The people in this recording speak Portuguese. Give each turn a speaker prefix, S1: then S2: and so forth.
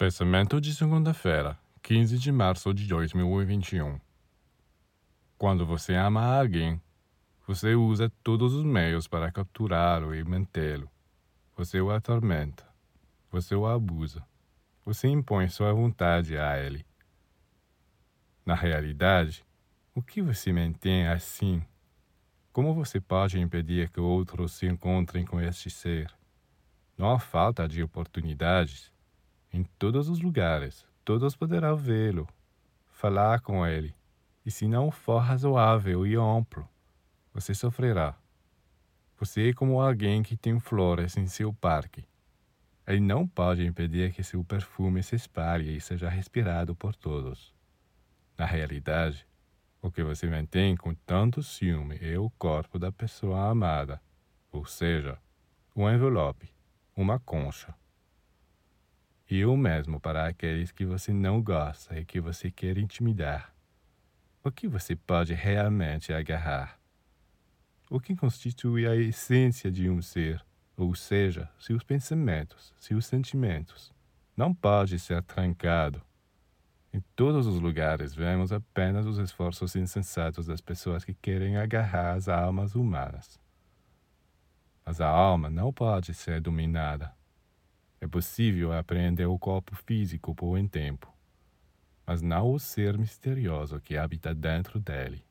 S1: Pensamento de segunda-feira, 15 de março de 2021. Quando você ama alguém, você usa todos os meios para capturá-lo e mantê-lo. Você o atormenta. Você o abusa. Você impõe sua vontade a ele. Na realidade, o que você mantém assim? Como você pode impedir que outros se encontrem com este ser? Não há falta de oportunidades. Em todos os lugares, todos poderão vê-lo, falar com ele. E se não for razoável e amplo, você sofrerá. Você é como alguém que tem flores em seu parque. Ele não pode impedir que seu perfume se espalhe e seja respirado por todos. Na realidade, o que você mantém com tanto ciúme é o corpo da pessoa amada, ou seja, um envelope, uma concha. E o mesmo para aqueles que você não gosta e que você quer intimidar. O que você pode realmente agarrar? O que constitui a essência de um ser, ou seja, seus pensamentos, seus sentimentos, não pode ser trancado em todos os lugares vemos apenas os esforços insensatos das pessoas que querem agarrar as almas humanas. Mas a alma não pode ser dominada. É possível apreender o corpo físico por um tempo, mas não o ser misterioso que habita dentro dele.